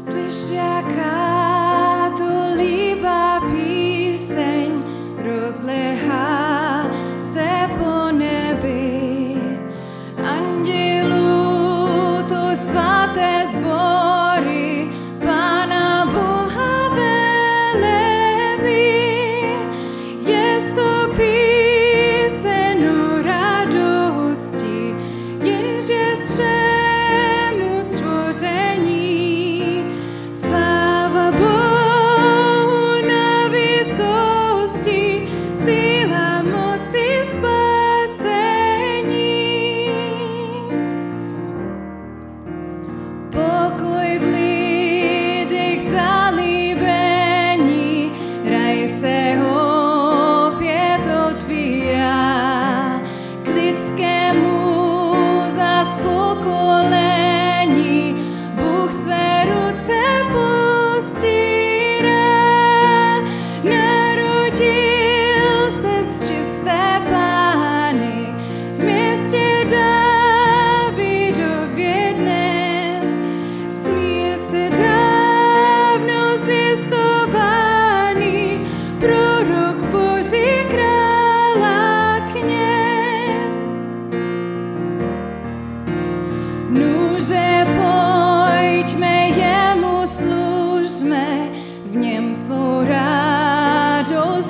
Slyšia to líba píseň rozlehá Nuże pojdźmy Jemu, służmy, w Niem są radość